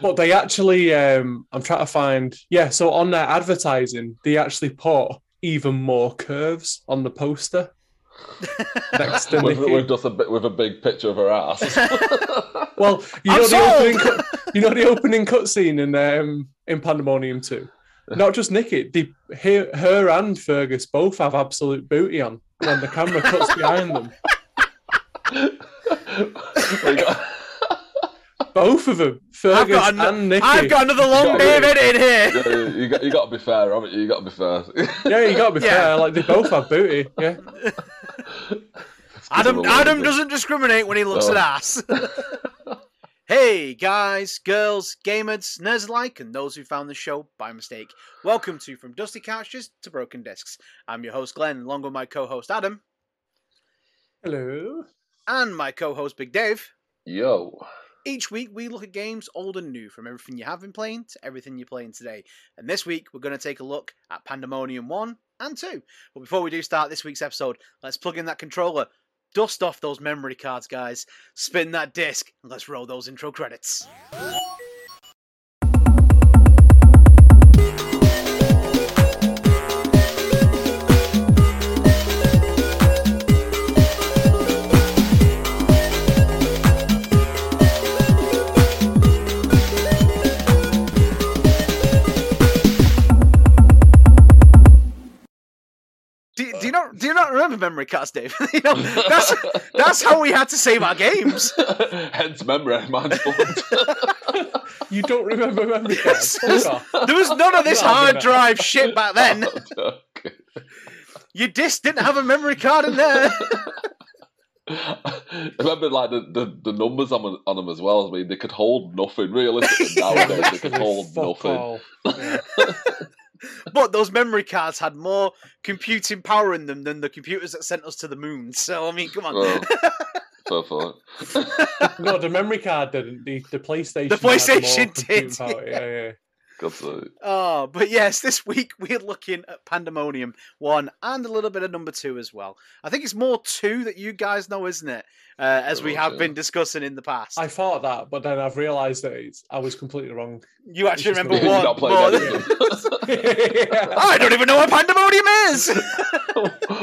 But they actually, um, I'm trying to find, yeah. So on their advertising, they actually put even more curves on the poster. Next to with, Nikki. with just a bit with a big picture of her ass. Well, you know the opening, cut, you know the opening cutscene in um, in Pandemonium Two. Not just Nikki, the, her, her and Fergus both have absolute booty on when the camera cuts behind them. We got- Both of them, I've Fergus got, ano- and Nikki. I've got another long got beard it. in here. yeah, you got you got to be fair, haven't you? You got to be fair. Yeah, you gotta be Yeah. fair. Like they both have booty. Yeah. Adam Adam doesn't discriminate when he looks No. at oh. ass. hey guys, girls, gamers, nerds alike, and those who found the show by mistake. Welcome to From Dusty Couches to Broken Discs. I'm your host Glenn, along with my co-host Adam Hello. and my co-host Big Dave. Yo, Each week we look at games old and new, from everything you have been playing to everything you're playing today. And this week we're going to take a look at Pandemonium 1 and 2. But before we do start this week's episode, let's plug in that controller, dust off those memory cards, guys, spin that disc, and let's roll those intro credits. You not do you not remember memory cards, Dave? you know, that's that's how we had to save our games. hence memory, mine's fucked. You don't remember memory cards? There was none of this hard drive shit back then. Oh, I'm. Your disc didn't have a memory card in there. I remember like the, the, the numbers on, on them as well. I mean, they could hold nothing. Realistically, nowadays they could hold Fuck nothing. Yeah. But those memory cards had more computing power in them than the computers that sent us to the moon. So I mean, come on. Well, fair point. No, the memory card didn't. The, the PlayStation. The had more PlayStation did, power. Yeah, yeah. Good to Oh, but yes, this week we're looking at Pandemonium 1 and a little bit of number 2 as well. I think it's more 2 that you guys know, isn't it? Uh, as we have sure. been discussing in the past. I thought that, but then I've realised that it's, I was completely wrong. you actually It's remember one not playing more yeah. I don't even know what Pandemonium is!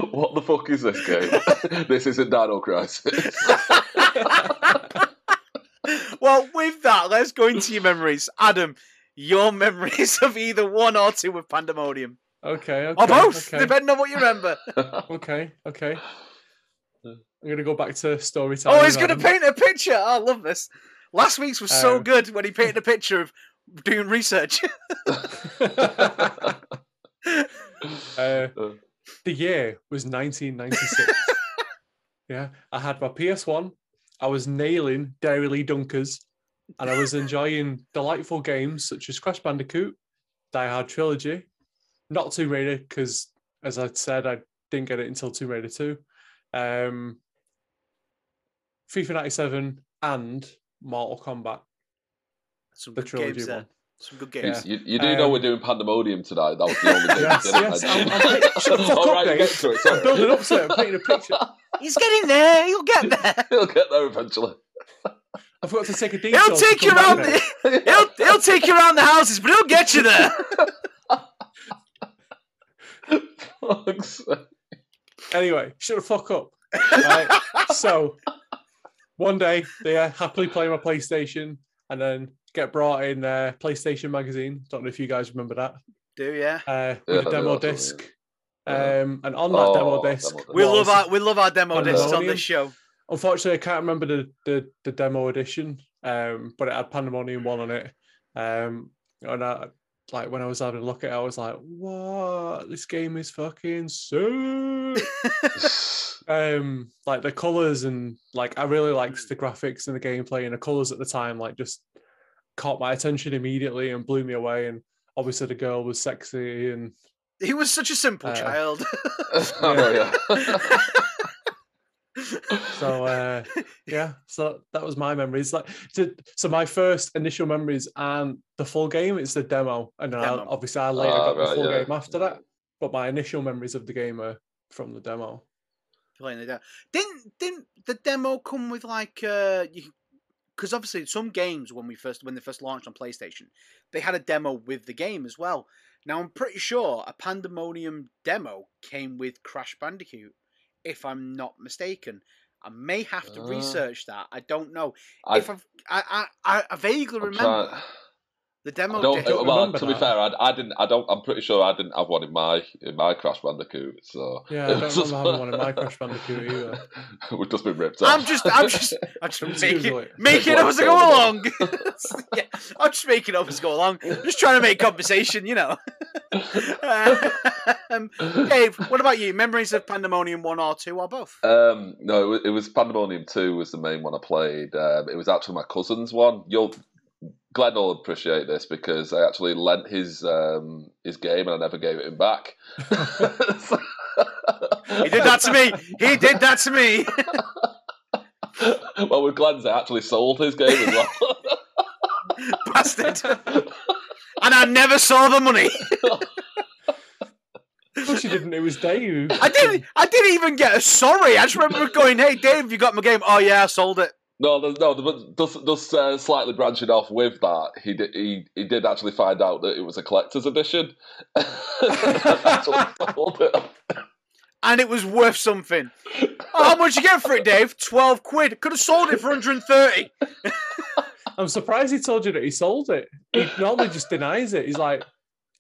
what the fuck is this game? this isn't Dino Crisis. well, with that, let's go into your memories. Adam, your memories of either one or two of Pandemonium. Okay, okay. Or both, Okay, depending on what you remember. okay. okay. I'm to go back to storytelling. Oh, he's Adam. paint a picture. Oh, I love this. Last week's was so Um, good when he painted a picture of doing research. Uh, the year was 1996. yeah, I had my PS1. I was nailing Dairy Dunkers, and I was enjoying delightful games such as Crash Bandicoot, Die Hard Trilogy, not Tomb Raider because, as I said, I didn't get it until Tomb Raider 2, um, FIFA 97, and Mortal Kombat, Some the good trilogy games there. one. Some good You, games. you, you do know Um, we're doing Pandemonium tonight. That was the only game Yes, you didn't yes. I'm- I'm pic- shut the fuck All up, right, get to it. I'm Sorry. building up to it. I'm painting a picture. He's getting there. He'll get there. He'll get there eventually. I forgot to take a detour. He'll take you around. The, he'll he'll take you around the houses, but he'll get you there. Fuck's sake. Anyway, shut the fuck up. Right? so, one day they uh, happily play my PlayStation and then get brought in uh, PlayStation magazine. Don't know if you guys remember that. Do yeah. Uh, with I a do, demo disc. Yeah. Um, and on that Oh, demo disc, demo disc. We love our we love our demo discs on this show. Unfortunately, I can't remember the, the, the demo edition, um, but it had Pandemonium 1 on it. Um, and I, like when I was having a look at it, I was like, what? This game is fucking sick. um like the colors and like i really liked the graphics and the gameplay and the colors at the time like just caught my attention immediately and blew me away and obviously the girl was sexy and He was such a simple Uh, child. oh, yeah. So uh yeah so that was my memories like to, so my first initial memories and the full game it's the demo and then I, obviously i later Ah, got the full yeah. game after that but my initial memories of the game are from the demo Playing the demo. Didn't didn't the demo come with like uh you because obviously some games when we first when they first launched on PlayStation, they had a demo with the game as well. Now I'm pretty sure a Pandemonium demo came with Crash Bandicoot, if I'm not mistaken. I may have to Uh, research that. I don't know. I, if I've, I, I, I, I vaguely I'm remember trying- the demo. I don't, don't well, remember to be fair, I, I didn't. I don't. I'm pretty sure I didn't have one in my in my Crash Bandicoot. So Yeah, I don't remember having one in my Crash Bandicoot either. We've just been ripped off. I'm just, I'm just, I'm just Just making, Google it. making up as I go along. yeah, I'm just making up as I go along. Just trying to make conversation, you know. Um, Dave, what about you? Memories of Pandemonium one or two or both? Um, no, it was, it was Pandemonium Two was the main one I played. Um, it was actually my cousin's one. You'll Glenn will appreciate this because I actually lent his um, his game and I never gave it him back. He did that to me. He did that to me. well, with Glenn's, I actually sold his game as well. Bastard. And I never saw the money. Of course you didn't. It was Dave. I didn't. I didn't even get a sorry. I just remember going, "Hey, Dave, you got my game?" Oh yeah, I sold it. No, no, but just, just uh, slightly branching off with that, he did he, he did actually find out that it was a collector's edition. Sold it. and it was worth something. Oh, how much you get for it, Dave? Twelve quid. Could have sold it for 130. I'm surprised he told you that he sold it. He normally just denies it. He's like,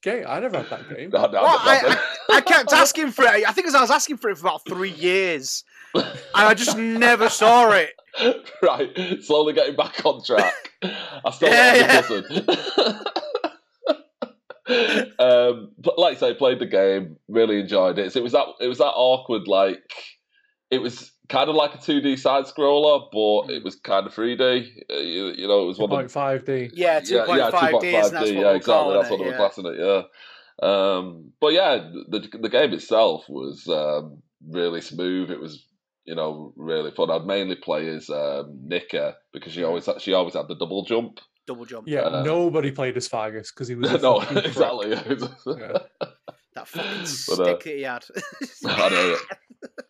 "Okay, I never had that game." No, no, Well, no, I, I, I kept asking for it. I think 'cause I was asking for it for about three years, and I just never saw it. right, slowly getting back on track. I still Yeah, like the um, but like I say, played the game, really enjoyed it. So it was that it was that awkward, like it was kind of like a two D side scroller, but it was kind of three D. Uh, you, you know, it was one of 2.5D. Yeah, two yeah, point yeah, five 2.5D, Ds, and that's yeah, exactly. That's what we're yeah. classing it. Yeah. Um, but yeah, the the game itself was um, really smooth. It was you know really fun. I'd mainly play as um, Nika because she always she always had the double jump. Double jump. Yeah, Uh, nobody played as Fargus because he was a no, fucking prick. exactly. Yeah. That fucking But, uh, stick that he had. I know it.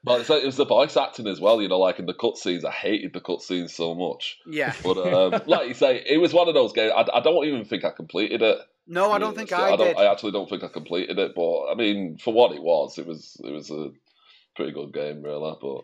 But it's, it was the voice acting as well. You know, like in the cutscenes, I hated the cutscenes so much. yeah. But um, like you say, it was one of those games. I, I don't even think I completed it. No, I don't think So I, don't, did. I actually don't think I completed it, but I mean, for what it was, it was it was a pretty good game, really. But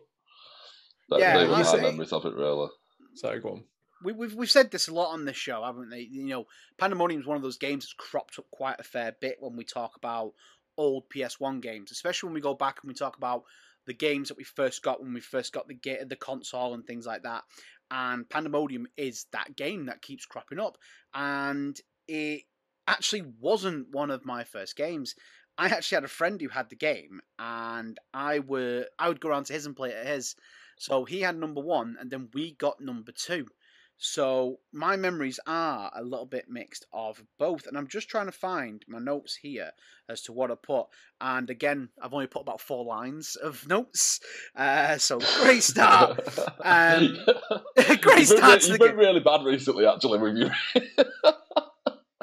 that, Yeah, they were I my say- memories of it, really. Sorry, go on. we, we've we've said this a lot on this show, haven't they? You know, Pandemonium is one of those games that's cropped up quite a fair bit when we talk about old PS1 games, especially when we go back and we talk about the games that we first got when we first got the ga- the console and things like that. And Pandemonium is that game that keeps cropping up, and it actually wasn't one of my first games. I actually had a friend who had the game, and I were I would go around to his and play it at his. So he had number one, and then we got number two. So my memories are a little bit mixed of both, and I'm just trying to find my notes here as to what I put. And again, I've only put about four lines of notes. Uh, so great start. Um, great you've been, start you've been really bad recently, actually. With you,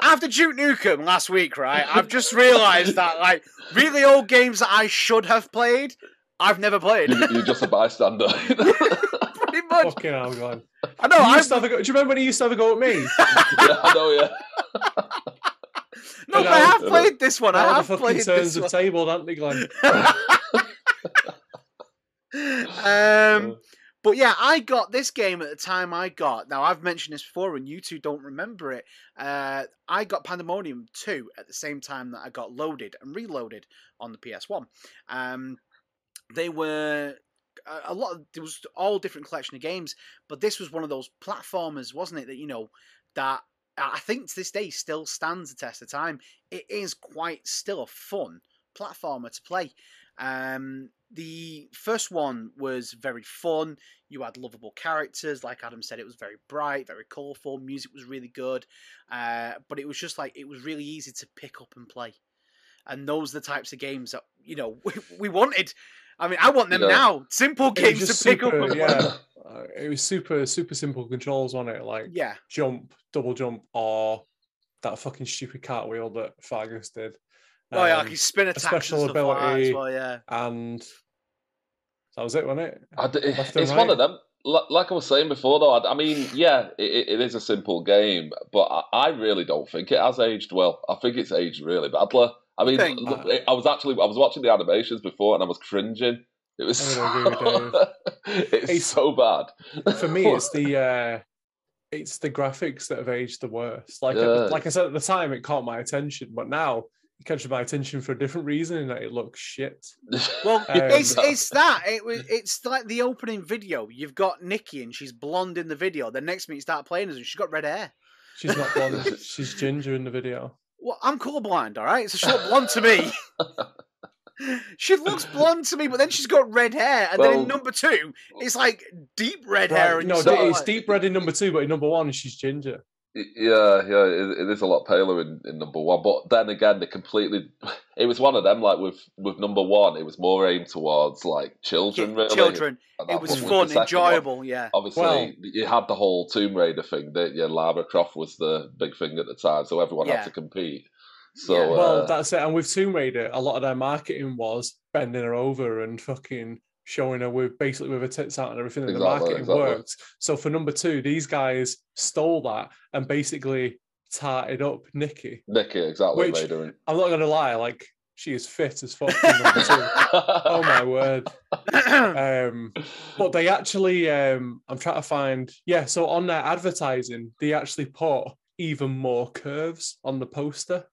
After Duke Nukem last week, right? I've just realised that like really old games that I should have played, I've never played. you, you're just a bystander. Pretty much. Fucking hell, God. I know. I used to have a go- do you remember when he used to have a go at me? yeah, I know. Yeah. no, but I I have played this one. I All the have fucking played turns this have one. tabled, haven't they, Glenn? um, but yeah, I got this game at the time I got. Now I've mentioned this before, and you two don't remember it. Uh, I got Pandemonium two at the same time that I got loaded and reloaded on the PS One. Um, they were a- lot. Of, there was all different collection of games, but this was one of those platformers, wasn't it? That you know that I think to this day still stands the test of time. It is quite still a fun platformer to play. Um, the first one was very fun. You had lovable characters, like Adam said. It was very bright, very colourful. Music was really good, uh, but it was just like it was really easy to pick up and play. And those are the types of games that you know we, we wanted. I mean, I want them Yeah. now. Simple It games to pick up super, and play. yeah. Uh, it was super, super simple controls on it, like Yeah, jump, double jump, or that fucking stupid cartwheel that Fargus did. oh yeah, Um, like his spin attacks special and stuff like that as ability. well. Yeah, and that was it, wasn't it? I d- Left and it's one of them. like I was saying before, though, I, I mean, yeah, it, it is a simple game, but I, I, really don't think it has aged well. I think it's aged really badly. I mean, I was actually I was watching the animations before and I was cringing. It was so, it's, it's, so bad. For me, it's the uh, it's the graphics that have aged the worst. Like yeah. like I said at the time, it caught my attention, but now it catches my attention for a different reason in that it looks shit. Well, um, it's it's that it was it's like the opening video. You've got Nikki and she's blonde in the video. The next minute you start playing as she's got red hair. She's not blonde. she's ginger in the video. Well, I'm colorblind, all right? So she's not blonde to me. she looks blonde to me, but then she's got red hair, and well, then in number two, it's like deep red right, hair. no, it's like... deep red in number two, but in number one, she's ginger. Yeah, yeah, it, it is a lot paler in, in number one. But then again, they completely. It was one of them. Like with with number one, it was more aimed towards like children. Yeah, really. Children. It was fun, enjoyable. One. Yeah. Obviously, well, you had the whole Tomb Raider thing. That yeah, Lara Croft was the big thing at the time, so everyone yeah. had to compete. So yeah. well, uh, that's it. And with Tomb Raider, a lot of their marketing was bending her over and fucking showing her with basically with her tits out and everything, and the marketing exactly. worked. So for number two, these guys stole that and basically tarted up Nikki. Nikki, exactly. Which, I'm not gonna lie, like she is fit as fuck. oh my word! Um, but they actually, um, I'm trying to find, yeah. So on their advertising, they actually put even more curves on the poster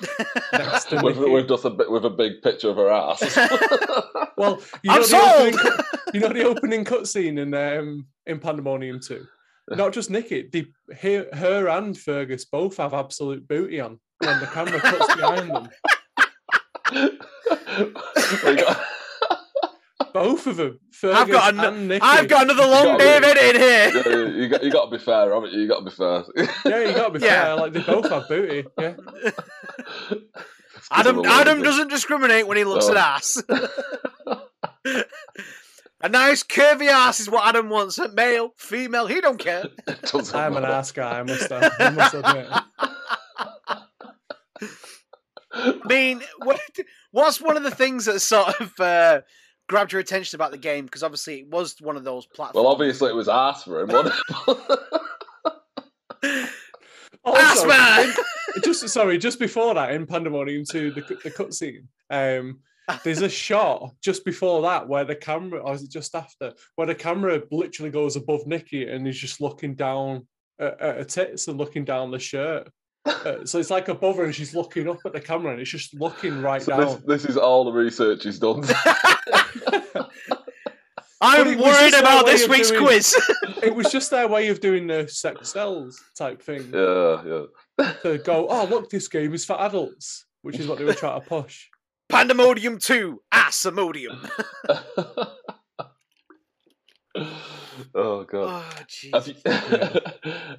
with, with, just a bit with a big picture of her ass. well, you know, the opening, you know the opening cutscene in um, in Pandemonium Two. Not just Nikki, the, her, her and Fergus both have absolute booty on when the camera cuts behind them. Both of them. Fergus I've got, an- I've got another long day of editing here. Yeah, you got you got to be fair, haven't you? You got to be fair. yeah, you got to be yeah. fair. Like they both have booty. Yeah. Adam Adam doesn't discriminate when he looks oh. at ass. A nice curvy ass is what Adam wants. Male, female, he don't care. I'm an ass guy. I must, I must admit. I mean, what, what's one of the things that sort of uh, grabbed your attention about the game? Because obviously it was one of those platforms. Well, obviously it was ass for him, wasn't it? also, man! just sorry, just before that in Pandemonium 2, the the cutscene. Um, there's a shot just before that where the camera, or is it just after, where the camera literally goes above Nikki and he's just looking down at, at her tits and looking down the shirt. Uh, so it's like above her and she's looking up at the camera and it's just looking right so down. This, this is all the research he's done. I'm worried about this week's doing, quiz. it was just their way of doing the sex cells type thing. Yeah, yeah. To go, oh look, this game is for adults, which is what they were trying to push. Pandemonium 2, Assamodium. oh god. Oh, you,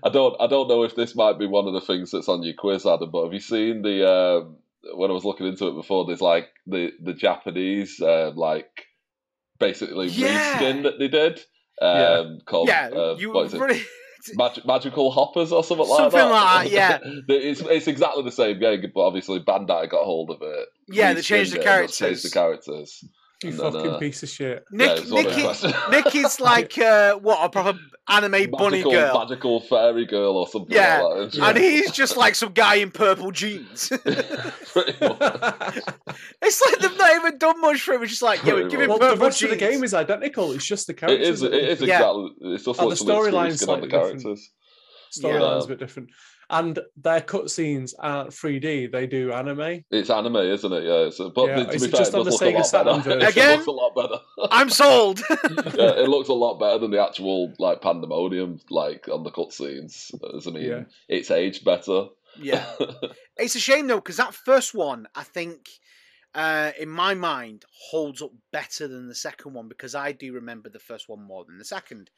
I don't I don't know if this might be one of the things that's on your quiz, Adam, but have you seen the um, when I was looking into it before, there's like the the Japanese uh, like basically yeah. reskin that they did. Um, yeah. called yeah, uh, you what is it? Mag- magical hoppers or something, something like that. Something like that, yeah. it's it's exactly the same game, but obviously Bandai got hold of it. Yeah, they changed the characters. Changed the characters. You then, fucking uh, piece of shit. Nick, yeah, Nikki, Nikki's like uh, what a proper anime magical, bunny girl, magical fairy girl or something. Yeah, like yeah. and he's just like some guy in purple jeans. it's like they've not even done much for him. It's just like, yeah, give him well, purple the rest jeans. of the game is identical. It's just the characters. It is. It is exactly. Yeah. It's just oh, the storylines on the characters. Storylines yeah. a bit different and their cutscenes aren't 3D; they do anime. It's anime, isn't it? Yeah. It's, but yeah, to it's be fair, just on the Sega Saturn version. Again, it looks a lot better. I'm sold. yeah, it looks a lot better than the actual like pandemonium, like on the cutscenes. I mean, yeah. it's aged better. Yeah, it's a shame though because that first one, I think. Uh, in my mind, holds up better than the second one because I do remember the first one more than the second.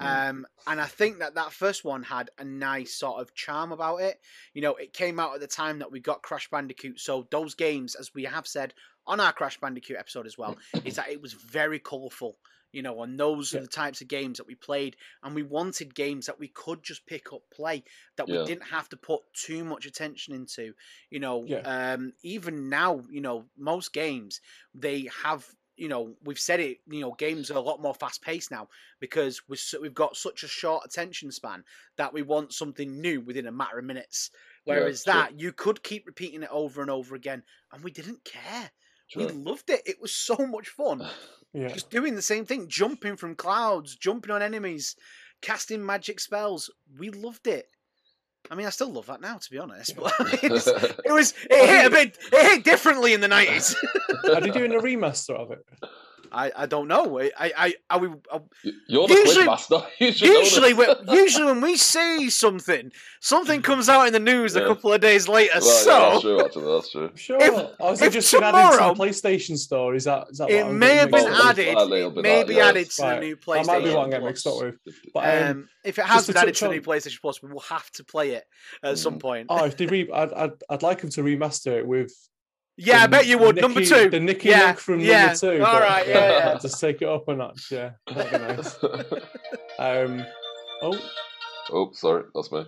Mm. Um, and I think that that first one had a nice sort of charm about it. You know, it came out at the time that we got Crash Bandicoot, so those games, as we have said on our Crash Bandicoot episode as well, is that it was very colourful. You know, and those yeah. are the types of games that we played, and we wanted games that we could just pick up, play, that yeah. we didn't have to put too much attention into. You know, yeah. um, even now, you know, most games they have you know we've said it. You know, games are a lot more fast paced now because we're, we've got such a short attention span that we want something new within a matter of minutes. Whereas true. that you could keep repeating it over and over again, and we didn't care. We loved it. It was so much fun. Yeah. Just doing the same thing, jumping from clouds, jumping on enemies, casting magic spells. We loved it. I mean, I still love that now, to be honest. But it was it hit a bit it hit differently in the nineties. Are they doing a remaster of it? I, I don't know. I I are we are, You're the Usually- quiz master. You usually when, usually when we see something, something comes out in the news a couple of days later. Well, yeah, so that's true. Actually, that's true. Sure. If- or is if it just been added to the PlayStation Store? Is that is that it I'm may have been mixed Well, up added. slightly it'll It be may be yeah. added to the new new That might be PlayStation what I'm getting mixed up with. But um, Um, if it just has to been added to the new on- PlayStation Plus, we will have to play it at some Mm. point. oh, if they re, I'd, I'd I'd like them to remaster it with yeah, I bet you would. number two. the Nikki Yeah, Luke from yeah. number two. All but, right, yeah, yeah. Just take it up a notch. Yeah, that'd be nice. Um, oh, oh, sorry, that's me.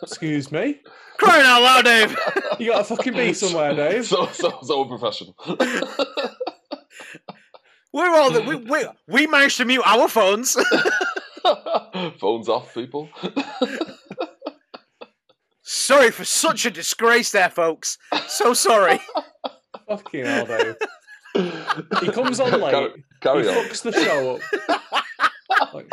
excuse me. Crying out loud, Dave. You got a fucking bee somewhere, Dave. so, so, so unprofessional. We're all the, we, we we managed to mute our phones. Phones off, people. sorry for such a disgrace, there, folks. So sorry. Fucking hell, Dave. He comes on late. Carry, carry he on. fucks the show up. Like,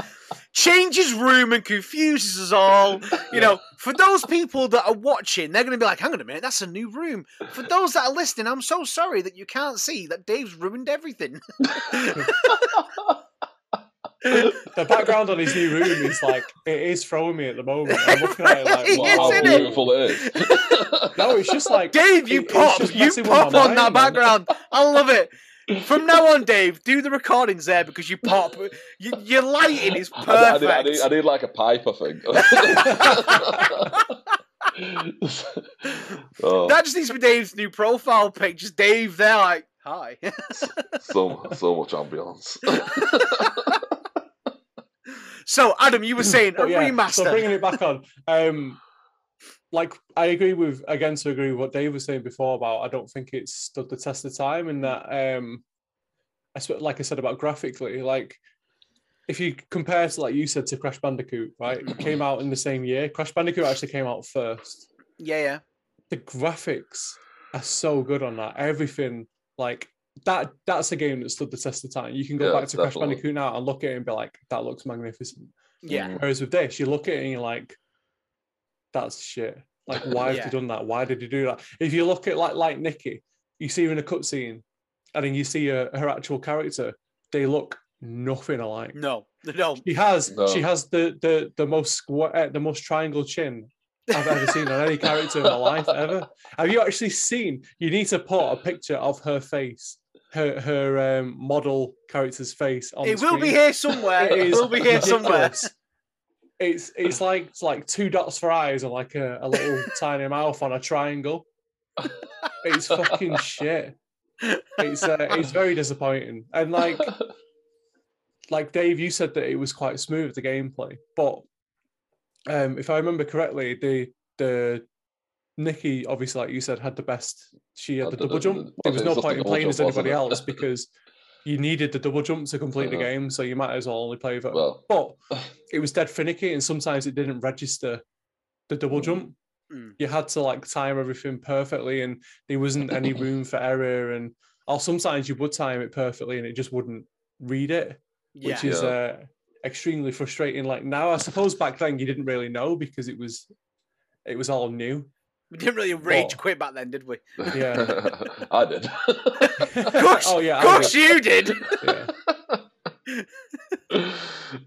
Changes room and confuses us all. You know, for those people that are watching, they're going to be like, "Hang on a minute, that's a new room." For those that are listening, I'm so sorry that you can't see that Dave's ruined everything. the background on his new room is like it is throwing me at the moment. I'm looking at it like, It Wow, is, how isn't it? beautiful it is. no, it's just like Dave, you it- pop, you pop my on that mind, man. background. I love it. From now on, Dave, do the recordings there because you pop. You, your lighting is I, I, perfect. need, I, need, I need like a pipe, I think. oh, That just needs to be Dave's new profile pic. Just Dave there, like, hi. so, so much ambience. so, Adam, you were saying a yeah, remaster. So bringing it back on, um, like I agree with again to agree with what Dave was saying before about I don't think it's stood the test of time and that um, I sp- like I said about graphically, like if you compare to like you said to Crash Bandicoot, right? It came out in the same year. Crash Bandicoot actually came out first. yeah, yeah. The graphics are so good on that. Everything like that. That's a game that stood the test of time. You can go Yeah, back to Crash. Bandicoot now and look at it and be like, that looks magnificent. Yeah. Mm. Whereas with this, you look at it and you're like, that's shit. Like, why have Yeah. they done that? Why did he do that? If you look at like like Nikki, you see her in a cutscene, and then you see her, her actual character, they look nothing alike. No, no. She has No. she has the the the most square uh, the most triangle chin I've ever seen on any character in my life ever. Have you actually seen? You need to put a picture of her face, her her um, model character's face on. It will be here somewhere. It will be here somewhere. It's it's like it's like two dots for eyes and like a, a little tiny mouth on a triangle. It's fucking shit. It's uh, it's very disappointing. And like like Dave, you said that it was quite smooth the gameplay, but um, if I remember correctly, the the Nikki obviously, like you said, had the best. She had the the- double jump. the- There was no point in playing as jump, wasn't anybody else because you needed the double jump to complete the Uh-huh. game, so you might as well only play with it. well, But it was dead finicky, and sometimes it didn't register the double jump. Mm. You had to like time everything perfectly, and there wasn't any room for error. And or sometimes you would time it perfectly, and it just wouldn't read it, Yeah. which is Yeah. uh, extremely frustrating. Like now, I suppose back then you didn't really know because it was it was all new. We didn't really rage What? quit back then, did we? Yeah. I did. course- oh yeah, Of I course did. you did. Yeah.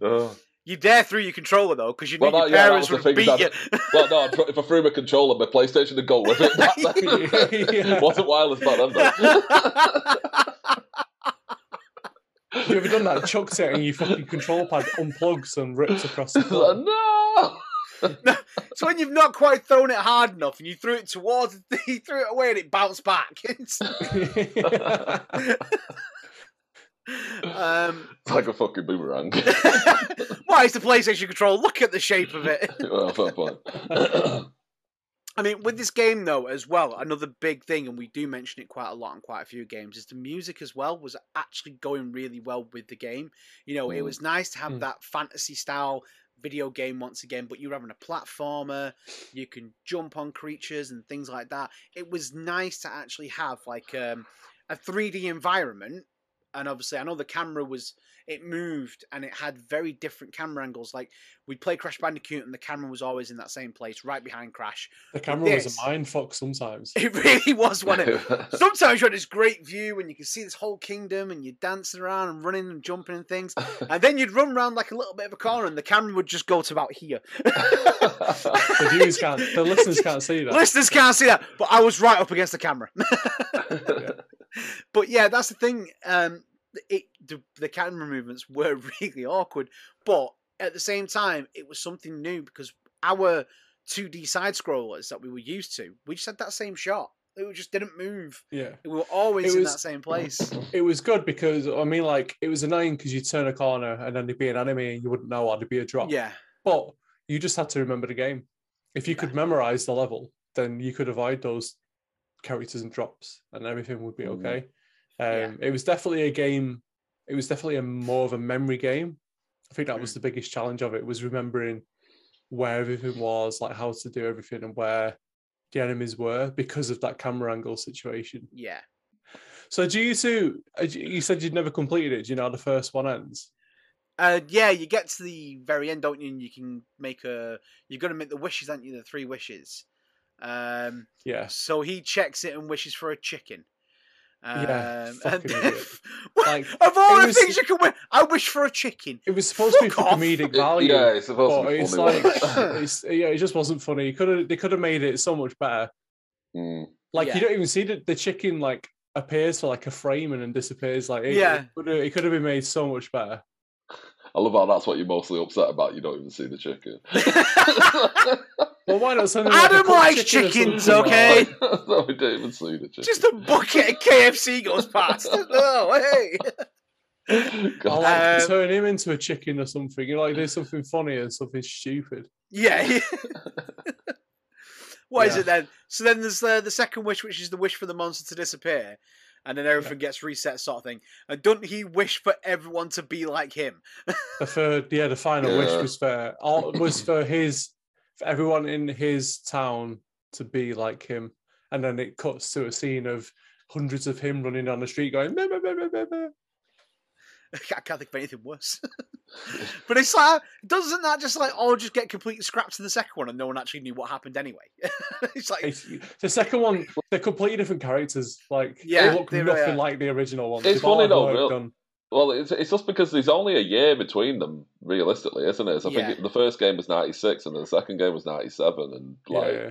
Oh. You dare through your controller though, because you knew Well, your that- yeah, parents was the would thing, beat you. Well, no, I'd- if I threw my controller, my PlayStation would go with it. Back then. Yeah. Wasn't wireless back then, though. You ever done that? Chucked it and your fucking control pad unplugs and rips across the floor. no. so when you've not quite thrown it hard enough and you threw it towards, you threw it away and it bounced back. It's- um, It's like a fucking boomerang. why is the PlayStation control? Look at the shape of it. well, fair point. I mean, with this game though, as well, another big thing, and we do mention it quite a lot in quite a few games, is the music as well was actually going really well with the game. You know, it Mm. was nice to have Mm. that fantasy style video game once again, but you're having a platformer, you can jump on creatures and things like that. It was nice to actually have like um, a 3D environment, and obviously, I know the camera was it moved and it had very different camera angles. Like we'd play Crash Bandicoot, and the camera was always in that same place, right behind Crash. The camera was a mind fuck sometimes. It really was one of Sometimes you had this great view and you can see this whole kingdom and you're dancing around and running and jumping and things. And then you'd run around like a little bit of a corner and the camera would just go to about here. The viewers can't, the listeners can't see that. Listeners can't see that, but I was right up against the camera. but yeah, that's the thing. Um, it the, the camera movements were really awkward, but at the same time, it was something new because our 2D side scrollers that we were used to, we just had that same shot. It just didn't move. Yeah. We were always It in that same place. It was good because I mean, like, it was annoying because you'd turn a corner and then there'd be an enemy and you wouldn't know or there'd be a drop. Yeah, But you just had to remember the game. If you could memorize the level, then you could avoid those characters and drops, and everything would be Mhm. okay. Um, Yeah. It was definitely a game. It was definitely a more of a memory game. I think that was Mm. the biggest challenge of it was remembering where everything was, like how to do everything, and where the enemies were because of that camera angle situation. yeah. So, do you two? uh, You said you'd never completed it. Do you know how the first one ends? Uh, yeah, you get to the very end, don't you? And you can make a. You've got to make the wishes, aren't you? The three wishes. Um, Yes. so he checks it and wishes for a chicken. Um, Yeah, and fucking then- idiot. What? Like, of all the was- things you can win, I wish for a chicken. It was supposed to be for off. comedic It- value. yeah, it's supposed but to be it's funny. like it's yeah, it just wasn't funny. Could have they could have made it so much better. Mm. Like Yeah. you don't even see the, the chicken like appears for like a frame and then disappears. Like it, Yeah. could have, it could have been made so much better. I love how that's what you're mostly upset about. You don't even see the chicken. Well, why not something like a Adam cooked likes chicken chickens, okay? that? no, we don't even see the chicken. Just a bucket of KFC goes past. oh, hey. Or God. like Um, turn him into a chicken or something. You know, like do something funny and something stupid. Yeah. What is Yeah. it then? So then there's uh, the second wish, which is the wish for the monster to disappear, and then everything gets reset, sort of thing. And don't he wish for everyone to be like him? The third, yeah, the final wish was for was for his for everyone in his town to be like him, and then it cuts to a scene of hundreds of him running down the street going. "Meh, meh, meh, meh, meh, meh." I can't think of anything worse. but it's like, doesn't that just like all just get completely scrapped in the second one, and no one actually knew what happened anyway? it's like, It's- the second one, they're completely different characters. Like, Yeah, they look they really nothing are. like the original one. It's They've funny though, real- done. Well, it's, it's just because there's only a year between them, realistically, isn't it? So I Yeah. think the first game was '96 and the second game was '97, and like yeah.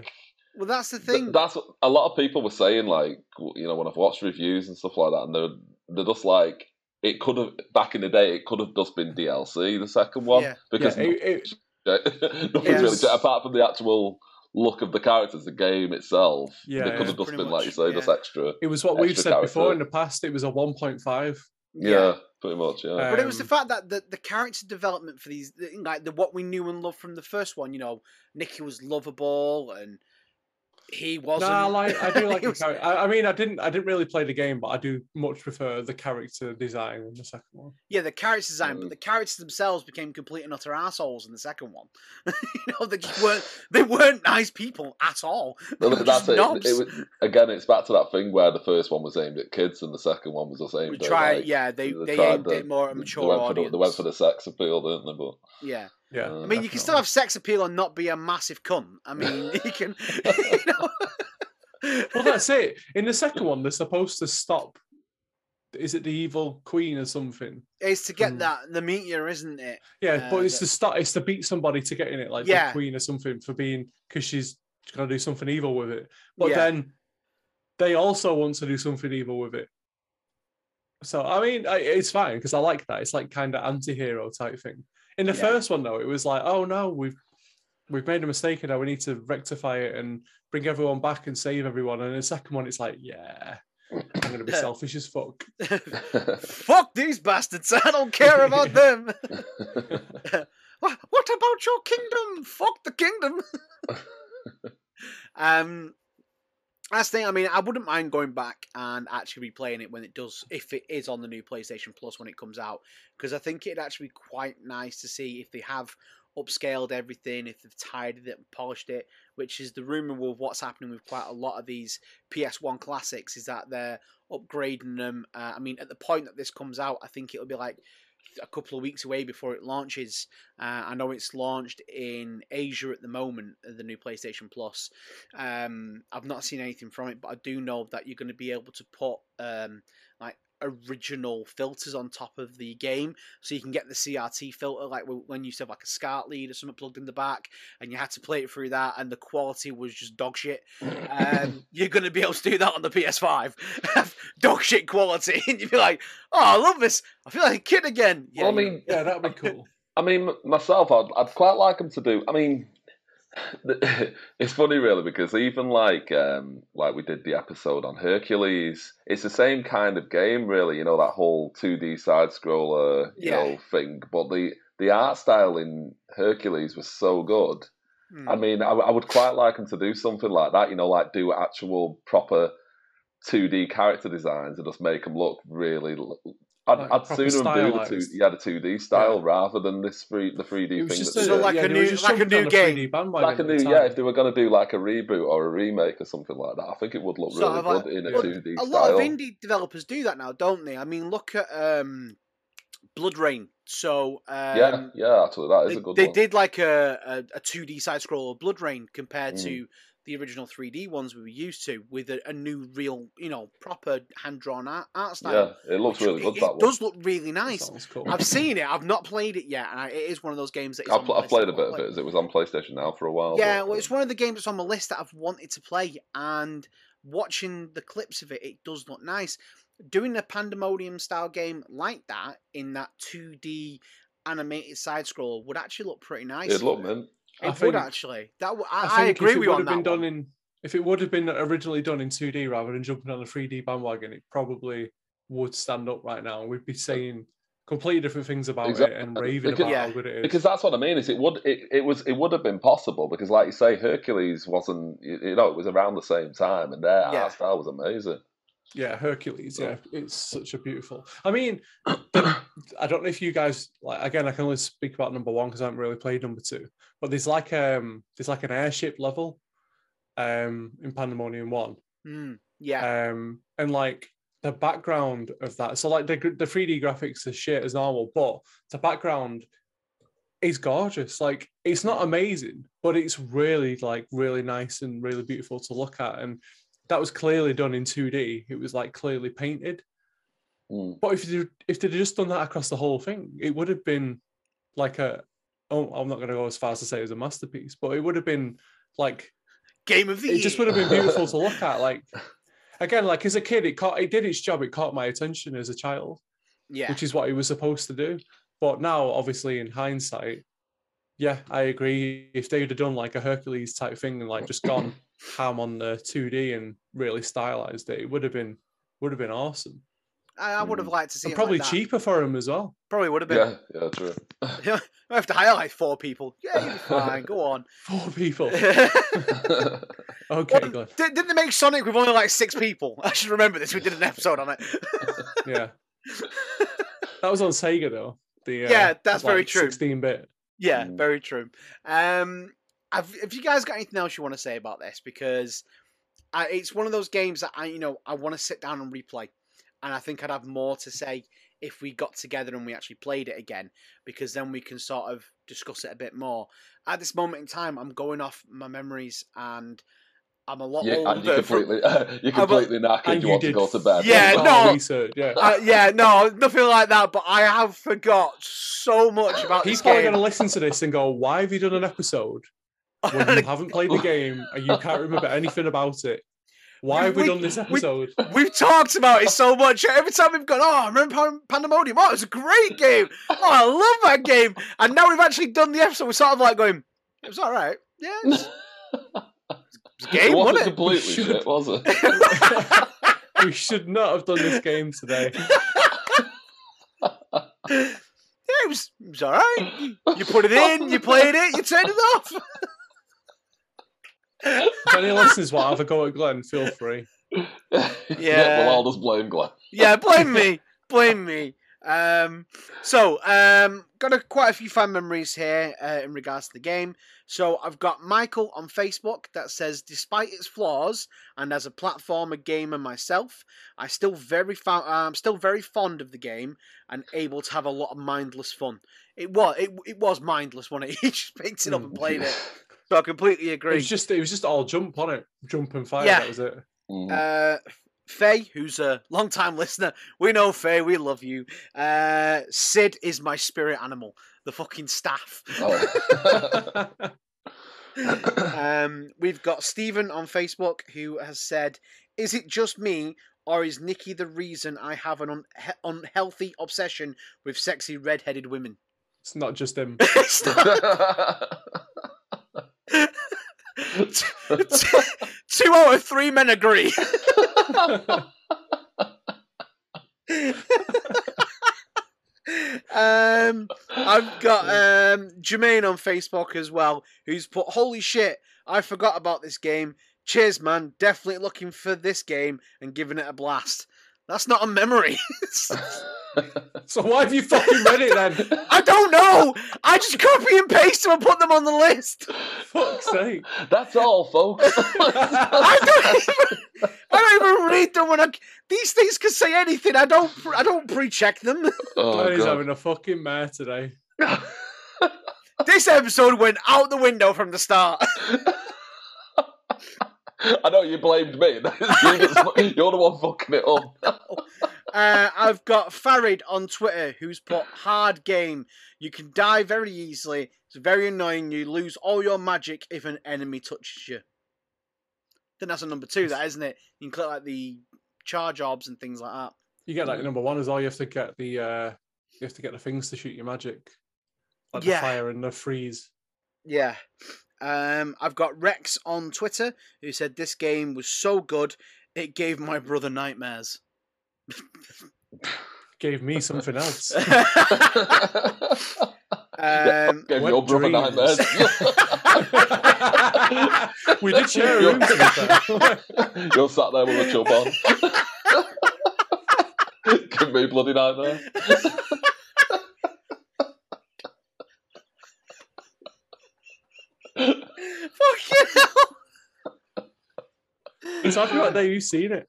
well, that's the th- thing. that's a lot of people were saying, like you know, when I've watched reviews and stuff like that, and they're they're just like it could have back in the day, it could have just been DLC, the second one, Yeah. because Yeah, it- it- nothing's Yes. really apart from the actual look of the characters, the game itself. Yeah, they yeah. could have just Pretty been like you much, say, just yeah. extra. it was what we've Extra said before in the past. It was a 1.5. Yeah, pretty much. Yeah. But it was the Um, fact that the, the character development for these, like the what we knew and loved from the first one, you know, Nikki was lovable and he wasn't. No, I like I do like He the was- character. I, I mean, I didn't I didn't really play the game, but I do much prefer the character design in the second one. Yeah, the character design, but Mm. the characters themselves became complete and utter assholes in the second one. you know, they just weren't they weren't nice people at all. They Well, that's just it. knobs. it was, again, it's back to that thing where the first one was aimed at kids and the second one was just aimed We at tried, like, yeah, they they they tried aimed the- it more at a they mature went the, audience. they went for the sex appeal, didn't they? But yeah, Yeah, I mean, you can still have sex appeal and not be a massive cunt. I mean, you can, you know. Well, that's it. In the second one, they're supposed to stop. Is it the evil queen or something? It's to get Hmm. that the meteor, isn't it? Yeah, Uh, but it's the- to stop. It's to beat somebody to get in it, like Yeah. the queen or something, for being because she's gonna do something evil with it. But Yeah. then they also want to do something evil with it. So I mean, it's fine because I like that. It's like kind of anti-hero type thing. In the Yeah. first one, though, it was like, oh no, we've we've made a mistake and now we need to rectify it and bring everyone back and save everyone. And the second one, it's like, yeah, I'm gonna be selfish as fuck. Fuck these bastards! I don't care about them. What about your kingdom? Fuck the kingdom. Um, that's the thing. I mean, I wouldn't mind going back and actually replaying it when it does, if it is on the new PlayStation Plus when it comes out, because I think it'd actually be quite nice to see if they have upscaled everything, if they've tidied it and polished it, which is the rumor of what's happening with quite a lot of these PS1 classics, is that they're upgrading them. Uh, I mean, at the point that this comes out, I think it'll be like a couple of weeks away before it launches. Uh, I know it's launched in Asia at the moment, the new PlayStation Plus. Um, I've not seen anything from it, but I do know that you're going to be able to put um, like original filters on top of the game, so you can get the CRT filter, like when you used to have like a SCART lead or something plugged in the back, and you had to play it through that, and the quality was just dog shit. Um, you're going to be able to do that on the PS5, dog shit quality, and you'd be like, "Oh, I love this! I feel like a kid again." Yeah, well, I mean, yeah, that'd be cool. I mean, myself, I'd, I'd quite like them to do. I mean, it's funny really because even like um, like we did the episode on Hercules, it's the same kind of game really. You know that whole two D side scroller you yeah. know thing, but the the art style in Hercules was so good. Mm. I mean, I, I would quite like them to do something like that. You know, like do actual proper 2D character designs and just make them look really I'd, like I'd sooner do the two, yeah, the two D style yeah. rather than this free the three D thing. Just a, like, yeah, a new, like a new game, like a new yeah. If they were going to do like a reboot or a remake or something like that, I think it would look so really good in a two D style. A lot of indie developers do that now, don't they? I mean, look at um, Rayne. So um, yeah, yeah, actually, that is they, a good. They one. did like a a two D side scroll BloodRayne compared mm. to the original 3D ones we were used to with a, a new, real, you know, proper hand drawn art, art style. Yeah, it looks really good. It, it does look really nice. Cool. I've seen it. I've not played it yet, and I, it is one of those games that. I've, I've played a bit of it. As It was on PlayStation now for a while. Yeah, but, well, it's one of the games that's on my list that I've wanted to play, and watching the clips of it, it does look nice. Doing a Pandemonium style game like that in that 2D animated side scroll would actually look pretty nice. It'd look mint. It I would think, actually. That I, I, I agree with you on that. Been done in, if it would have been originally done in 2D rather than jumping on the 3D bandwagon, it probably would stand up right now. We'd be saying completely different things about exactly. it and raving because, about yeah. how good it is. Because that's what I mean. Is it would it, it was it would have been possible because, like you say, Hercules wasn't you know it was around the same time and their yeah. art style was amazing. Yeah, Hercules. Yeah, it's such a beautiful. I mean, I don't know if you guys like. Again, I can only speak about number one because I haven't really played number two. But there's like um there's like an airship level, um in Pandemonium One. Mm, yeah. Um and like the background of that. So like the the 3D graphics are shit as normal, but the background is gorgeous. Like it's not amazing, but it's really like really nice and really beautiful to look at. And that was clearly done in 2D. It was like clearly painted. Mm. But if you if they'd just done that across the whole thing, it would have been like a oh, I'm not going to go as far as to say it was a masterpiece, but it would have been like game of the it year. just would have been beautiful to look at. Like again, like as a kid, it caught it did its job. It caught my attention as a child, yeah, which is what it was supposed to do. But now, obviously, in hindsight, yeah, I agree. If they'd have done like a Hercules type thing and like just gone ham on the 2D and really stylized it, it would have been would have been awesome. I, I would have hmm. liked to see. probably like cheaper for him as well. Probably would have been. Yeah, yeah, true. I have to highlight four people. Yeah, you'll be fine. Go on. Four people. okay, well, good. Didn't they make Sonic with only like six people? I should remember this. We did an episode on it. yeah. That was on Sega though. The, uh, yeah, that's like very true. Sixteen bit. Yeah, mm. very true. Um, have, have you guys got anything else you want to say about this? Because I, it's one of those games that I, you know, I want to sit down and replay and I think I'd have more to say if we got together and we actually played it again, because then we can sort of discuss it a bit more. At this moment in time, I'm going off my memories and. I'm a lot yeah, older. And you completely, uh, you're completely a, knackered. You, you want did, to go to bed. Yeah, no, research, yeah. Uh, yeah, no, nothing like that. But I have forgot so much about. People are going to listen to this and go, "Why have you done an episode when you haven't played the game and you can't remember anything about it?" Why have we, we done this episode? We, have talked about it so much. Every time we've gone, oh, I remember Pandemonium. Oh, it was a great game. Oh, I love that game. And now we've actually done the episode. We're sort of like going, it was all right. Yeah. It was, it was a game, it wasn't wasn't completely it? shit, was it? we should not have done this game today. yeah, it was, it was all right. You, you put it in, you played it, you turned it off. If any listeners want to have a go at Glenn, feel free. Yeah. well, I'll just blame Glenn. yeah, blame me. Blame me. Um, so, um, got a, quite a few fun memories here uh, in regards to the game. So, I've got Michael on Facebook that says, despite its flaws, and as a platformer gamer myself, I still very fo- I'm still very fond of the game and able to have a lot of mindless fun. It was it, it was mindless when it. He just picked it up and played it. So I completely agree. It agree. was just it was just all jump on it, jump and fire. Yeah. That was it. Mm. Uh, Faye, who's a long time listener, we know Faye, we love you. Uh, Sid is my spirit animal, the fucking staff. Oh. Um, we've got Stephen on Facebook who has said, "Is it just me, or is Nikki the reason I have an unha- unhealthy obsession with sexy red-headed women?" it's not just him. It's not- Two out of three men agree. um, I've got um, Jermaine on Facebook as well, who's put, "Holy shit, I forgot about this game. Cheers, man. Definitely looking for this game and giving it a blast." That's not a memory. so why have you fucking read it then? I don't know. I just copy and paste them and put them on the list. Fuck's sake. That's all, folks. I don't even, I don't even read them when I. These things can say anything. I don't. I don't pre-check them. oh, Glenn is having a fucking mare today. This episode went out the window from the start. I know you blamed me. You just- You're the one fucking it up. Uh, I've got Farid on Twitter who's put hard game. You can die very easily. It's very annoying. You lose all your magic if an enemy touches you. Then that's a number two, that isn't it? You can click like the charge orbs and things like that. You get like number one as well. You have to get the uh you have to get the things to shoot your magic. Like Yeah. the fire and the freeze. Yeah. Um, I've got Rex on Twitter who said this game was so good it gave my brother nightmares. Gave me something else. um, Gave Wet your brother dreams. nightmares. we did share a room to be fair. You're sat there with a chub on. Give me a bloody nightmare. fucking hell. So I feel like you've seen it.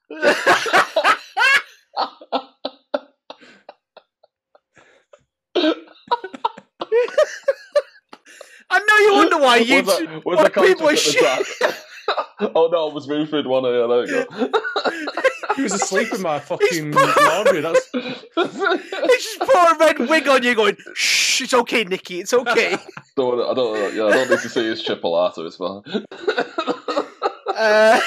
I know you why Was you. that- was why that people are conscious at the time? oh no, it was Ruford one. Yeah, there you go. He was asleep in my fucking laundry. That's They just put a red wig on you, going, "Shh, it's okay, Nikki, it's okay." don't, I don't. Yeah, I don't need to see his chipolato. It's fine. Uh,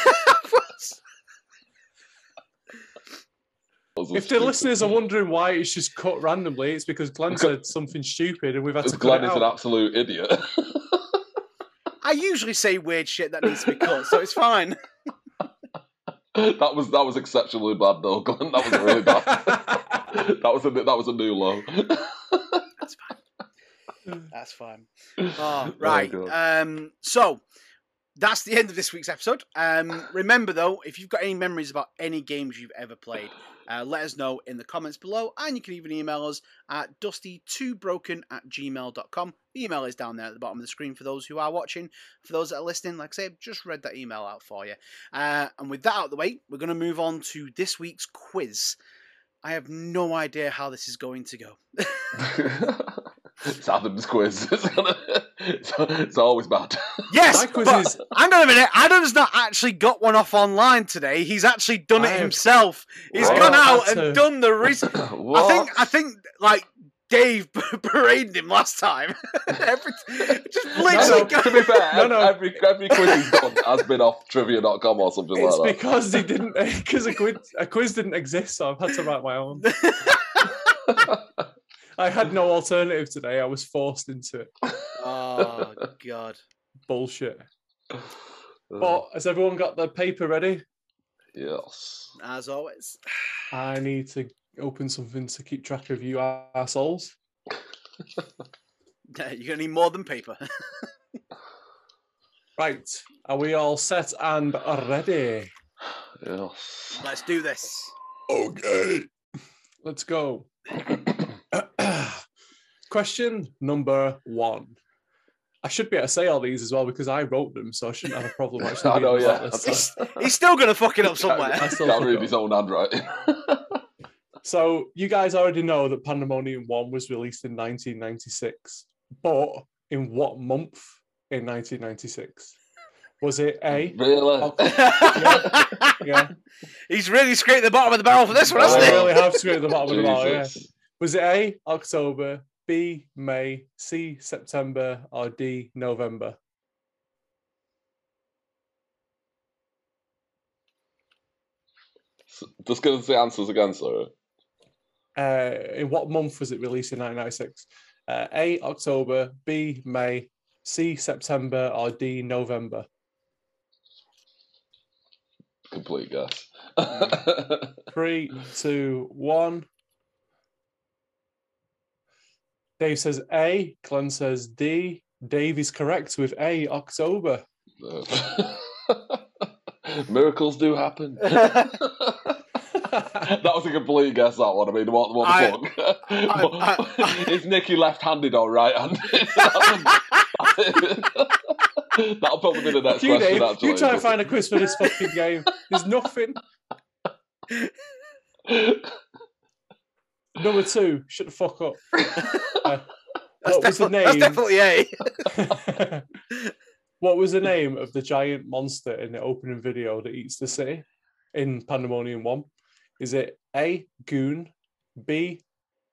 if the listeners are wondering why it's just cut randomly, it's because Glenn said something stupid and we've had to cut Glenn it is an absolute idiot. I usually say weird shit that needs to be cut, so it's fine. that was that was exceptionally bad though, Glenn. That was really bad. that was a that was a new low. That's fine. That's fine. Oh, right. God. um, so that's the end of this week's episode. Um, remember though, if you've got any memories about any games you've ever played, uh, let us know in the comments below, and you can even email us at dusty2broken at gmail.com. The email is down there at the bottom of the screen for those who are watching. For those that are listening, like I say, I've just read that email out for you. Uh, and with that out of the way, we're going to move on to this week's quiz. I have no idea how this is going to go. it's Adam's quiz. It's, gonna, it's, it's always bad. Yes, but is- hang on a minute. Adam's not actually got one off online today. He's actually done I it have- himself. He's Right. gone out and to- done the research. I think. I think like Dave paraded him last time. Every, just No, literally. no, go- to be fair, No, no. every every quiz he's done has been off trivia.com or something It's like that. because he didn't because a quiz a quiz didn't exist, so I've had to write my own. I had no alternative today. I was forced into it. oh God. Bullshit. Uh, but has everyone got the paper ready? yes. As always. I need to open something to keep track of you assholes. You're gonna need more than paper. Right. Are we all set and ready? Yes. Let's do this. Okay. Let's go. Question number one. I should be able to say all these as well because I wrote them, so I shouldn't have a problem actually. I know, yeah. this He's, he's still gonna fuck it up somewhere. I still Can't read up. his own handwriting. So you guys already know that Pandemonium 1 was released in 1996, but in what month in 1996? Was it A? really? Oh, yeah. He's really scraped the bottom of the barrel for this one, I hasn't Oh. he? really have screwed the bottom of the bottle, yeah. Was it A, October, B, May, C, September, or D, November? Just give us the answers again, sorry. Uh, in what month was it released in 1996? Uh, A, October, B, May, C, September, or D, November? Complete guess. Three, two, one. Dave says A. Glenn says D. Dave is correct with A. October. Miracles do happen. that was a complete guess. That one. I mean, what, what the I- fuck? I- I- Is Nikki left-handed or right-handed? That'll probably be the next you, question. Dave, you try and find a quiz for this fucking game. There's nothing. Number two, shut the fuck up. Uh, That's, what was the defi- that's name? definitely A. what was the name of the giant monster in the opening video that eats the city in Pandemonium 1? Is it A, Goon, B,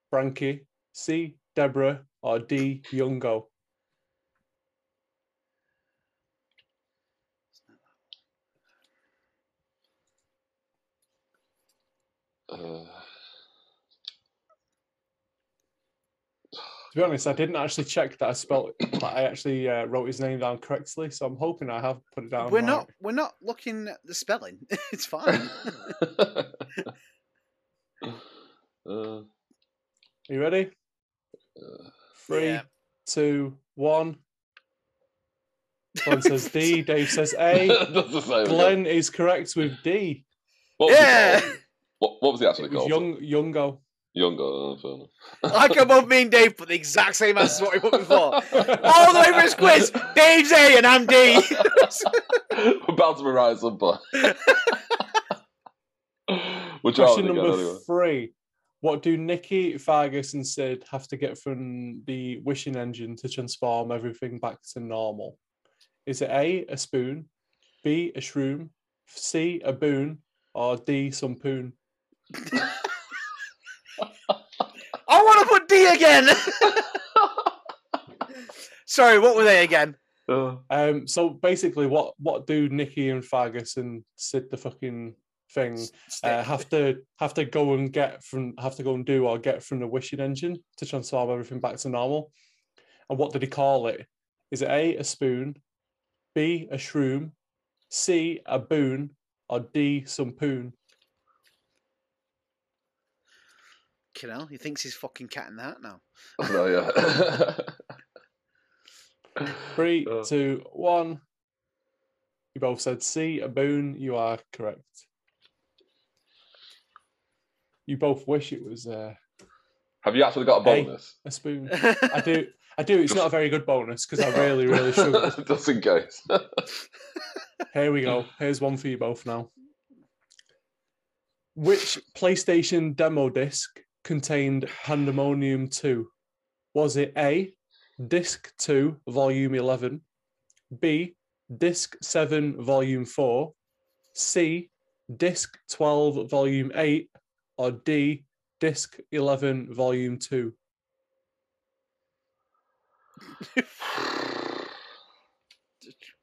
Frankie, C, Deborah, or D, Yungo? Uh, To be honest, I didn't actually check that I spelled that I actually uh, wrote his name down correctly, so I'm hoping I have put it down. We're right. not. We're not looking at the spelling. it's fine. uh, Are you ready? uh, Three, Yeah. two, one. Glenn says D. Dave says A. that's the same. again. Glenn is correct with D. What was Yeah. It what, what was he actually It called? young, Yungo. Younger. uh, fair enough. Like above me and Dave put the exact same answer as what we put before. All the way for his quiz. Dave's A and I'm D. We're about to be right at some point. Which Question again, number anyway. three. What do Nikki, Fargus, and Sid have to get from the wishing engine to transform everything back to normal? Is it A, a spoon, B, a shroom, C, a boon, or D, some poon? I want to put D again. Sorry, what were they again? Uh, Um, so basically, what what do Nikki and Fargus and Sid the fucking thing uh, have to have to go and get from have to go and do or get from the wishing engine to transform everything back to normal? And what did he call it? Is it A a spoon, B a shroom, C a boon, or D some poon? Kinnell, he thinks he's fucking cat in the hat now. no, yeah. Three, Uh. two, one. You both said C a boon. You are correct. You both wish it was uh, Have you actually got a bonus? a spoon. I do. I do. It's not a very good bonus because I really, really struggled. Just in case. Here we go. Here's one for you both now. Which PlayStation demo disc contained Pandemonium 2? Was it A, Disc 2, Volume 11, B, Disc 7, Volume 4, C, Disc 12, Volume 8, or D, Disc 11, Volume 2?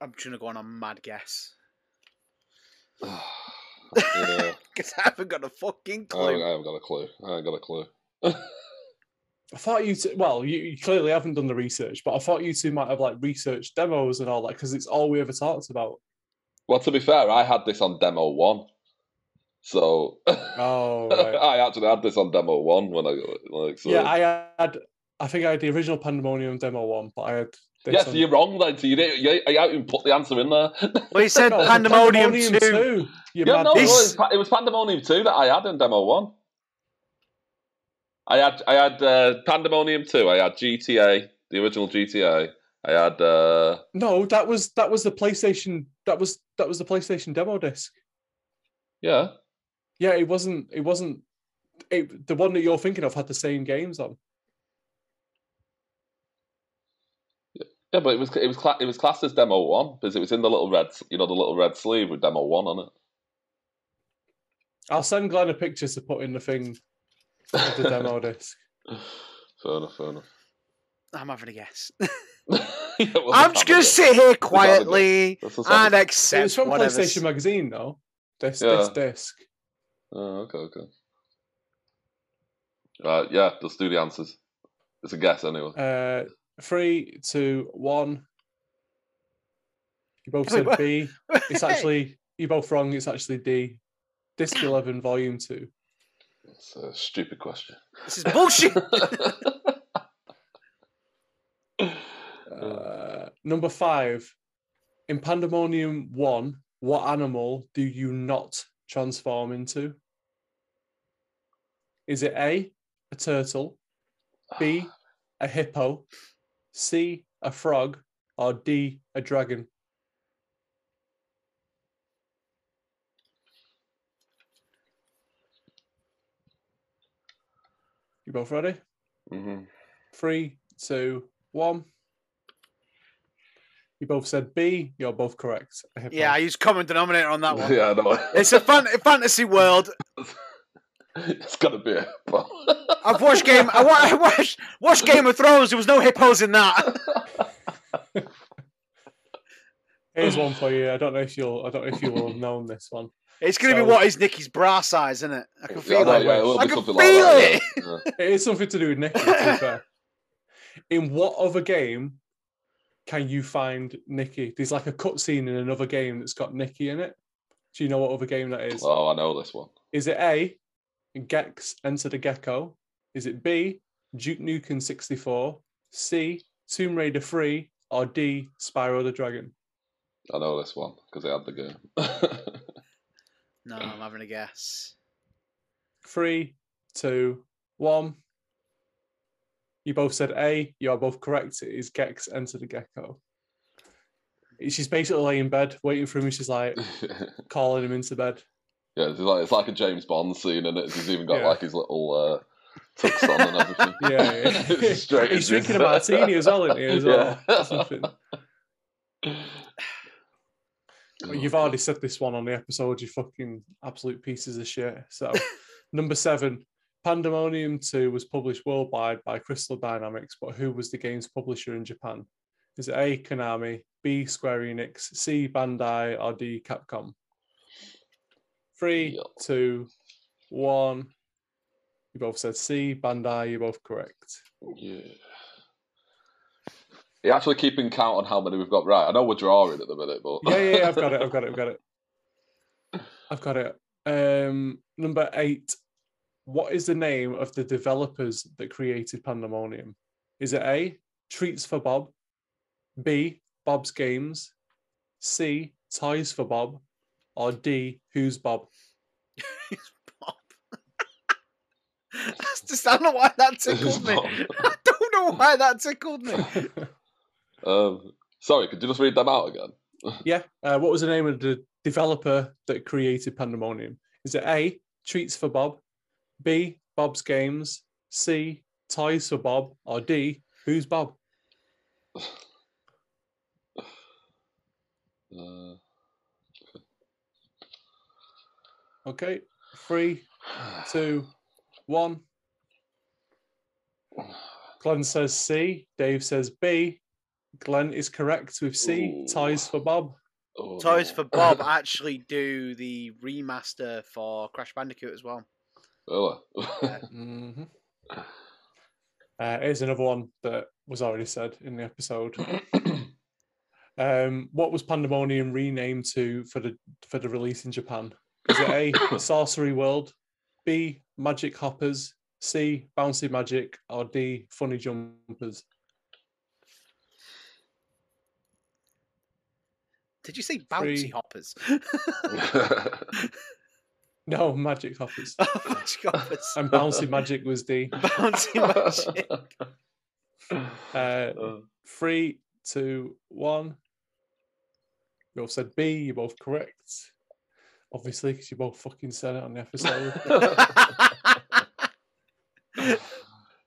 I'm trying to go on a mad guess oh, yeah. Because I haven't got a fucking I, clue. I haven't got a clue. I haven't got a clue. I thought you, two, well, you, you clearly haven't done the research, but I thought you two might have like researched demos and all that because it's all we ever talked about. Well, to be fair, I had this on demo one. So Oh, right. I actually had this on demo one when I like so Yeah, I had. I think I had the original Pandemonium demo one, but I had This Yes, one. you're wrong then. So you didn't. You, you haven't even put the answer in there. Well, he said No, Pandemonium, Pandemonium 2. You yeah, mad no, it. This- was, it was Pandemonium two that I had in demo one. I had I had uh, Pandemonium two. I had GTA, the original GTA. I had uh, No, that was that was the PlayStation. That was that was the PlayStation demo disc. yeah, Yeah, it wasn't. It wasn't. It, the one that you're thinking of had the same games on. Yeah, but it was it was cla- it was classed as demo one because it was in the little red you know the little red sleeve with demo one on it. I'll send Glenn a picture to put in the thing of the demo disc. Fair enough, fair enough. I'm having a guess. Yeah, it I'm just going to Pandemonium. sit here quietly That's and happening. It accept was from whatever. PlayStation Magazine, though. This Yeah. this disc. Oh, okay, okay. Right, yeah, let's do the answers. It's a guess anyway. Uh, three, two, one. You both Wait, said what? B. It's actually you're both wrong. It's actually D. Disc eleven, volume two. It's a stupid question. This is bullshit. Uh, number five. In Pandemonium one, what animal do you not transform into? Is it A, a turtle, B, a hippo, C, a frog, or D, a dragon? You both ready? hmm Three, two, one. You both said B. You're both correct. A hippo. yeah, I used common denominator on that one. Yeah, I know. It's a fan- fantasy world. it's got to be a hippo. I've watched game. I, wa- I watched watched Game of Thrones. There was no hippos in that. Here's one for you. I don't know if you'll. I don't know if you will have known this one. It's going to be what is Nikki's bra size, isn't it? I can feel I know, it. yeah, it I can feel like it. yeah. It is something to do with Nikki. To be fair. In what other game can you find Nikki? There's like a cutscene in another game that's got Nikki in it. Do you know what other game that is? Oh, I know this one. Is it A, Gex Enter the Gecko? Is it B, Duke Nukem 64? C, Tomb Raider 3? Or D, Spyro the Dragon? I know this one because I had the game. No, I'm having a guess. Three, two, one. You both said A. You are both correct. It is Gex Enter the Gecko. She's basically laying in bed waiting for him. and She's like calling him into bed. yeah, it's like it's like a James Bond scene, and it? he's even got Yeah. like his little uh, tux on and everything. Yeah, yeah. He's drinking a martini as well, isn't he? As well. Yeah. Well, You've already said this one on the episode, you fucking absolute pieces of shit. So, number seven, Pandemonium 2 was published worldwide by Crystal Dynamics, but who was the game's publisher in Japan? Is it A, Konami, B, Square Enix, C, Bandai, or D, Capcom? Three, two, one. You both said C, Bandai, you're both correct. Yeah. You're actually keeping count on how many we've got right. I know we're drawing at the minute, but Yeah, yeah, yeah, I've got it, I've got it, I've got it. I've got it. Um, number eight. What is the name of the developers that created Pandemonium? Is it A, Treats for Bob, B, Bob's Games, C, Ties for Bob, or D, Who's Bob? Bob. That's just, I don't know why that tickled me. Bob. I don't know why that tickled me. um, sorry, could you just read them out again? yeah. Uh, what was the name of the developer that created Pandemonium? Is it A, Treats for Bob, B, Bob's Games, C, Toys for Bob, or D, Who's Bob? Uh, Okay. Three, two, one. Glenn says C. Dave says B. Glenn is correct with C. Ooh. Toys for Bob. oh, Toys for Bob actually do the remaster for Crash Bandicoot as well. Really? Mhm. Uh, here's another one that was already said in the episode. Um, what was Pandemonium renamed to for the for the release in Japan? Is it A. Sorcery World, B. Magic Hoppers, C. Bouncy Magic, or D. Funny Jumpers? Did you say bouncy Three. hoppers? No, magic hoppers. oh, magic hoppers. And bouncy magic was D. bouncy magic. Uh, three, two, one. You both said B. You're both correct. Obviously, because you both fucking said it on the episode.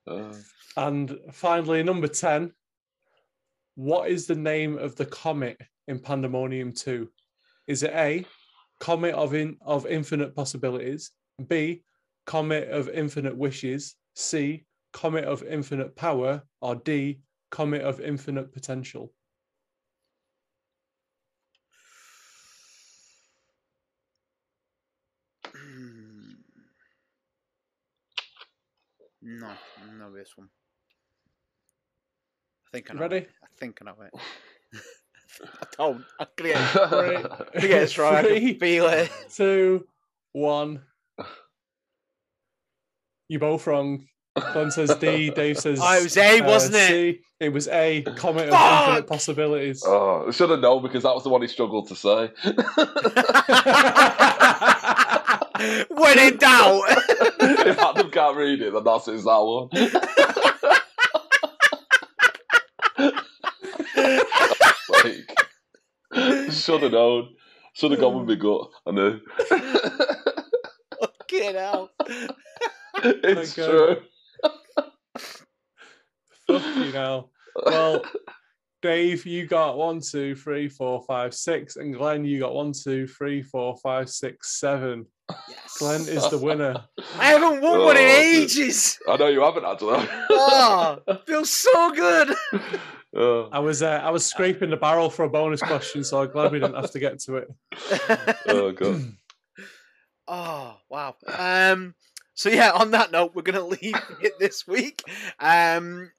uh, and finally, number 10. What is the name of the comet in Pandemonium 2? Is it A, Comet of, in, of Infinite Possibilities? B, Comet of Infinite Wishes? C, Comet of Infinite Power? Or D, Comet of Infinite Potential? No, no, this one. I think I You know ready? It. I think I know it. I don't. I'm gonna get it. I'm get it right. I Three. can feel it. Two, one. You both wrong. Glenn says D, Dave says Oh, it was A, uh, wasn't it? C. It was A, Comet of Fuck! Infinite Possibilities. oh, I should have known because that was the one he struggled to say. When in doubt. if Adam can't read it, then that's his that one. like, should have known. Should have gone with my gut. I know. Fucking hell. it's God. true. Fuck you know. Well, Dave, you got one, two, three, four, five, six, and Glenn, you got one, two, three, four, five, six, seven. Yes. Glenn is the winner. I haven't won one in Oh, ages. I know you haven't had to. Oh, feels so good. Oh, I was uh, I was scraping the barrel for a bonus question, so I'm glad we didn't have to get to it. oh god. Oh wow. Um. So yeah, on that note, we're gonna leave it this week. Um.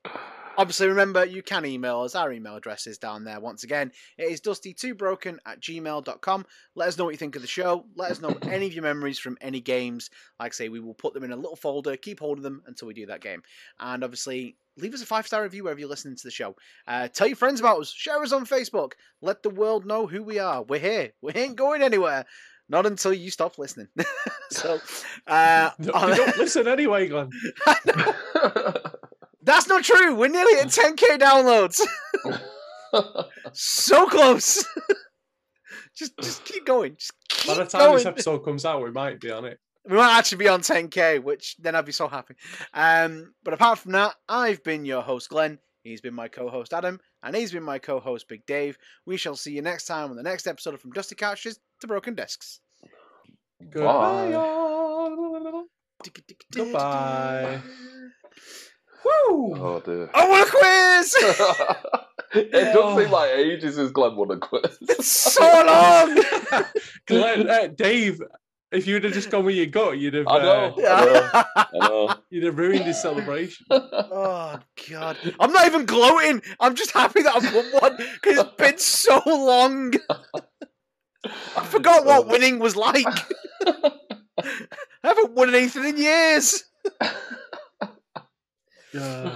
Obviously, remember you can email us. Our email address is down there. Once again, it is dusty2broken at gmail.com. Let us know what you think of the show. Let us know any of your memories from any games. Like I say, we will put them in a little folder, keep hold of them until we do that game. And obviously, leave us a five star review wherever you're listening to the show. Uh, tell your friends about us. Share us on Facebook. Let the world know who we are. We're here. We ain't going anywhere. Not until you stop listening. so, uh, No, on- you don't listen anyway, Glenn. That's not true. We're nearly at 10k downloads. so close. just, just keep going. Just keep By the time going. this episode comes out, we might be on it. We might actually be on 10k, which then I'd be so happy. Um, but apart from that, I've been your host, Glenn. He's been my co-host, Adam, and he's been my co-host, Big Dave. We shall see you next time on the next episode of From Dusty Couches to Broken Discs. Goodbye. y'all. Goodbye. Woo! oh dear. I want a quiz! it does seem like ages since Glenn won a quiz. it's so long! Glenn, uh, Dave, if you'd have just gone with your gut, you'd have I know. uh, I know. I know. you'd have ruined his celebration. oh, God. I'm not even gloating. I'm just happy that I've won one because it's been so long. I forgot what winning was like. I haven't won anything in years. Yeah.